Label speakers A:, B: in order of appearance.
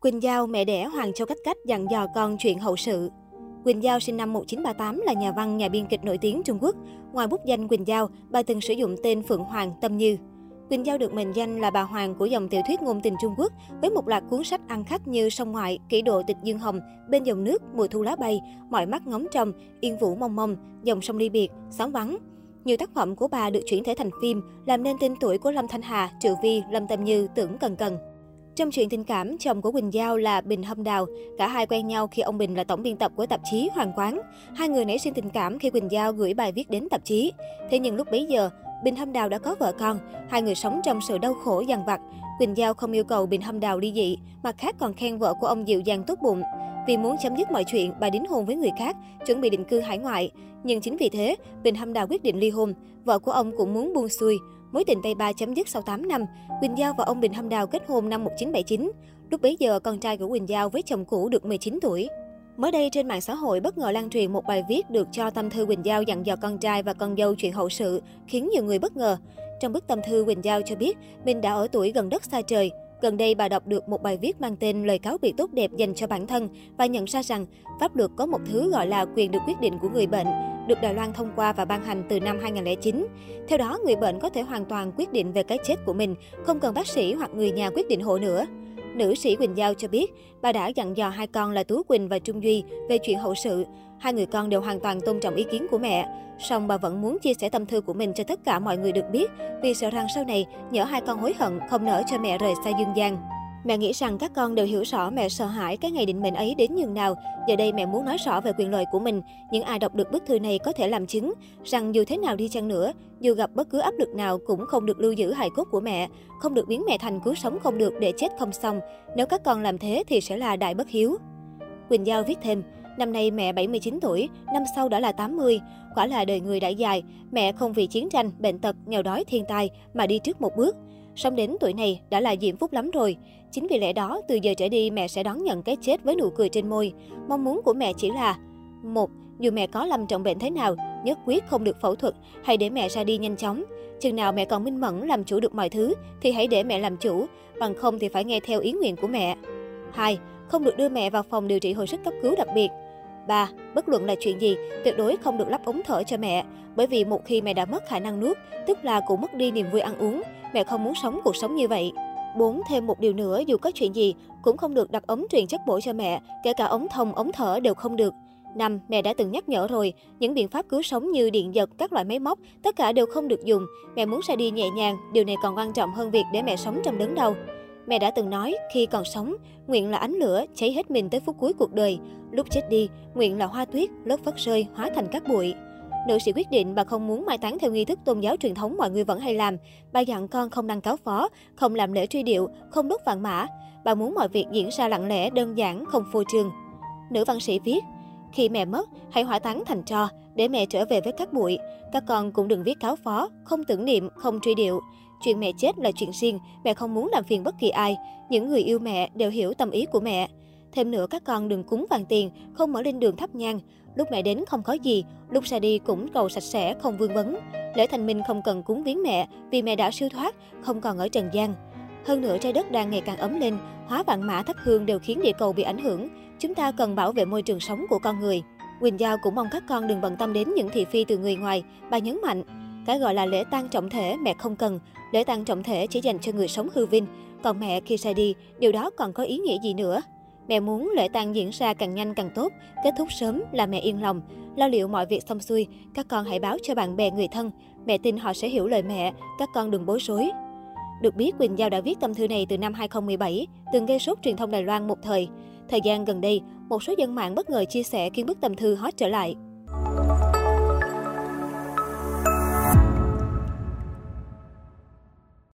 A: Quỳnh Giao, mẹ đẻ Hoàng Châu Cách Cách dặn dò con chuyện hậu sự. Quỳnh Giao sinh năm 1938 là nhà văn, nhà biên kịch nổi tiếng Trung Quốc. Ngoài bút danh Quỳnh Giao, bà từng sử dụng tên Phượng Hoàng, Tâm Như. Quỳnh Giao được mệnh danh là bà hoàng của dòng tiểu thuyết ngôn tình Trung Quốc, với một loạt cuốn sách ăn khách như Sông Ngoại, Kỷ độ tịch Dương Hồng, Bên dòng nước, Mùa thu lá bay, Mọi mắt ngóng trông, Yên vũ mong Mông, Dòng sông ly biệt, Xóm vắng. Nhiều tác phẩm của bà được chuyển thể thành phim, làm nên tên tuổi của Lâm Thanh Hà, Triệu Vi, Lâm Tâm Như, Tưởng Cần Cần. Trong chuyện tình cảm, chồng của Quỳnh Giao là Bình Hâm Đào. Cả hai quen nhau khi ông Bình là tổng biên tập của tạp chí Hoàng Quán. Hai người nảy sinh tình cảm khi Quỳnh Giao gửi bài viết đến tạp chí. Thế nhưng lúc bấy giờ, Bình Hâm Đào đã có vợ con. Hai người sống trong sự đau khổ dằn vặt. Quỳnh Giao không yêu cầu Bình Hâm Đào ly dị, mặt khác còn khen vợ của ông dịu dàng tốt bụng. Vì muốn chấm dứt mọi chuyện, bà đính hôn với người khác, chuẩn bị định cư hải ngoại. Nhưng chính vì thế, Bình Hâm Đào quyết định ly hôn. Vợ của ông cũng muốn buông xuôi. Mối tình Tây Ba chấm dứt sau 8 năm. Quỳnh Giao và ông Bình Hâm Đào kết hôn năm 1979. Lúc bấy giờ, con trai của Quỳnh Giao với chồng cũ được 19 tuổi. Mới đây trên mạng xã hội bất ngờ lan truyền một bài viết được cho tâm thư Quỳnh Giao dặn dò con trai và con dâu chuyện hậu sự, khiến nhiều người bất ngờ. Trong bức tâm thư Quỳnh Giao cho biết mình đã ở tuổi gần đất xa trời. Gần đây bà đọc được một bài viết mang tên lời cáo biệt tốt đẹp dành cho bản thân và nhận ra rằng pháp luật có một thứ gọi là quyền được quyết định của người bệnh, được Đài Loan thông qua và ban hành từ năm 2009. Theo đó, người bệnh có thể hoàn toàn quyết định về cái chết của mình, không cần bác sĩ hoặc người nhà quyết định hộ nữa. Nữ sĩ Quỳnh Giao cho biết, bà đã dặn dò hai con là Tú Quỳnh và Trung Duy về chuyện hậu sự. Hai người con đều hoàn toàn tôn trọng ý kiến của mẹ. Song bà vẫn muốn chia sẻ tâm thư của mình cho tất cả mọi người được biết, vì sợ rằng sau này nhỡ hai con hối hận không nỡ cho mẹ rời xa dương gian. Mẹ nghĩ rằng các con đều hiểu rõ mẹ sợ hãi cái ngày định mệnh ấy đến nhường nào. Giờ đây mẹ muốn nói rõ về quyền lợi của mình. Những ai đọc được bức thư này có thể làm chứng rằng dù thế nào đi chăng nữa, dù gặp bất cứ áp lực nào cũng không được lưu giữ hài cốt của mẹ, không được biến mẹ thành cứu sống không được để chết không xong. Nếu các con làm thế thì sẽ là đại bất hiếu. Quỳnh Giao viết thêm, Năm nay mẹ 79 tuổi, năm sau đã là 80. Quả là đời người đã dài, mẹ không vì chiến tranh, bệnh tật, nghèo đói, thiên tai mà đi trước một bước xong đến tuổi này đã là diễm phúc lắm rồi. Chính vì lẽ đó, từ giờ trở đi mẹ sẽ đón nhận cái chết với nụ cười trên môi. Mong muốn của mẹ chỉ là một, dù mẹ có lâm trọng bệnh thế nào, nhất quyết không được phẫu thuật, hãy để mẹ ra đi nhanh chóng. Chừng nào mẹ còn minh mẫn làm chủ được mọi thứ, thì hãy để mẹ làm chủ, bằng không thì phải nghe theo ý nguyện của mẹ. 2. Không được đưa mẹ vào phòng điều trị hồi sức cấp cứu đặc biệt. 3. Bất luận là chuyện gì, tuyệt đối không được lắp ống thở cho mẹ, bởi vì một khi mẹ đã mất khả năng nuốt, tức là cũng mất đi niềm vui ăn uống, mẹ không muốn sống cuộc sống như vậy. 4. Thêm một điều nữa, dù có chuyện gì, cũng không được đặt ống truyền chất bổ cho mẹ, kể cả ống thông, ống thở đều không được. 5. Mẹ đã từng nhắc nhở rồi, những biện pháp cứu sống như điện giật, các loại máy móc, tất cả đều không được dùng. Mẹ muốn ra đi nhẹ nhàng, điều này còn quan trọng hơn việc để mẹ sống trong đớn đau. Mẹ đã từng nói, khi còn sống, nguyện là ánh lửa, cháy hết mình tới phút cuối cuộc đời. Lúc chết đi, nguyện là hoa tuyết, lớp phất rơi, hóa thành các bụi. Nữ sĩ quyết định bà không muốn mai táng theo nghi thức tôn giáo truyền thống mọi người vẫn hay làm. Bà dặn con không đăng cáo phó, không làm lễ truy điệu, không đốt vàng mã. Bà muốn mọi việc diễn ra lặng lẽ, đơn giản, không phô trương. Nữ văn sĩ viết, khi mẹ mất, hãy hỏa táng thành tro, để mẹ trở về với các bụi. Các con cũng đừng viết cáo phó, không tưởng niệm, không truy điệu. Chuyện mẹ chết là chuyện riêng, mẹ không muốn làm phiền bất kỳ ai. Những người yêu mẹ đều hiểu tâm ý của mẹ. Thêm nữa các con đừng cúng vàng tiền, không mở lên đường thắp nhang. Lúc mẹ đến không có gì, lúc ra đi cũng cầu sạch sẽ, không vương vấn. Lễ thành minh không cần cúng viếng mẹ vì mẹ đã siêu thoát, không còn ở trần gian. Hơn nữa trái đất đang ngày càng ấm lên, hóa vạn mã thắp hương đều khiến địa cầu bị ảnh hưởng. Chúng ta cần bảo vệ môi trường sống của con người. Quỳnh Giao cũng mong các con đừng bận tâm đến những thị phi từ người ngoài. Bà nhấn mạnh, cái gọi là lễ tang trọng thể mẹ không cần, lễ tang trọng thể chỉ dành cho người sống hư vinh. Còn mẹ khi ra đi, điều đó còn có ý nghĩa gì nữa? Mẹ muốn lễ tang diễn ra càng nhanh càng tốt, kết thúc sớm là mẹ yên lòng. Lo liệu mọi việc xong xuôi, các con hãy báo cho bạn bè người thân. Mẹ tin họ sẽ hiểu lời mẹ, các con đừng bối rối. Được biết, Quỳnh Giao đã viết tâm thư này từ năm 2017, từng gây sốt truyền thông Đài Loan một thời. Thời gian gần đây, một số dân mạng bất ngờ chia sẻ khiến bức tâm thư hot trở lại.